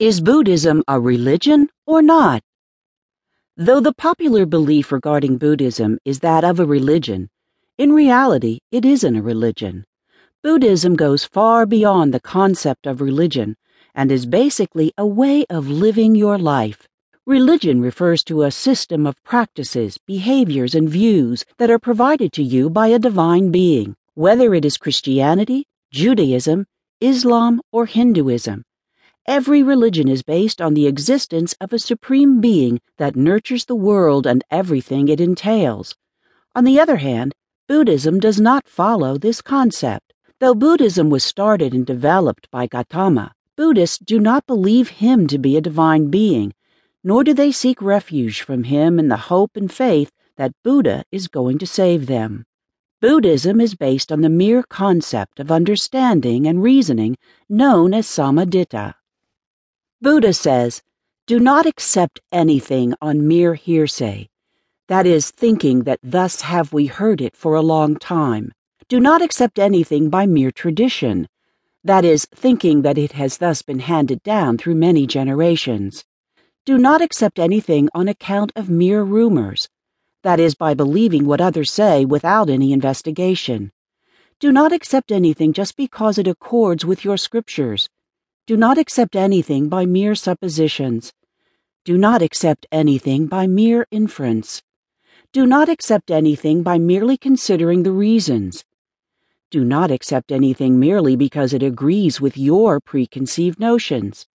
Is Buddhism a religion or not? Though the popular belief regarding Buddhism is that of a religion, in reality it isn't a religion. Buddhism goes far beyond the concept of religion and is basically a way of living your life. Religion refers to a system of practices, behaviors, and views that are provided to you by a divine being, whether it is Christianity, Judaism, Islam, or Hinduism. Every religion is based on the existence of a supreme being that nurtures the world and everything it entails. On the other hand, Buddhism does not follow this concept. Though Buddhism was started and developed by Gautama, Buddhists do not believe him to be a divine being, nor do they seek refuge from him in the hope and faith that Buddha is going to save them. Buddhism is based on the mere concept of understanding and reasoning known as Sammaditthi. Buddha says, Do not accept anything on mere hearsay, that is, thinking that thus have we heard it for a long time. Do not accept anything by mere tradition, that is, thinking that it has thus been handed down through many generations. Do not accept anything on account of mere rumors, that is, by believing what others say without any investigation. Do not accept anything just because it accords with your scriptures do not accept anything by mere suppositions. Do not accept anything by mere inference. Do not accept anything by merely considering the reasons. Do not accept anything merely because it agrees with your preconceived notions.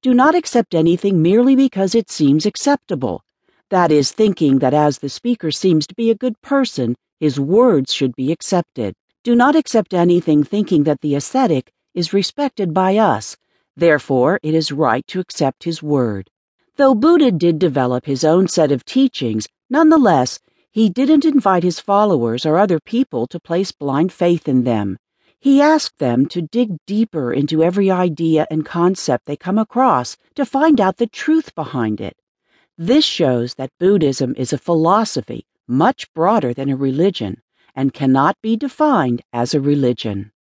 Do not accept anything merely because it seems acceptable. That is, thinking that as the speaker seems to be a good person, his words should be accepted. Do not accept anything thinking that the ascetic is respected by us, therefore it is right to accept his word. Though Buddha did develop his own set of teachings, nonetheless, he didn't invite his followers or other people to place blind faith in them. He asked them to dig deeper into every idea and concept they come across to find out the truth behind it. This shows that Buddhism is a philosophy much broader than a religion and cannot be defined as a religion.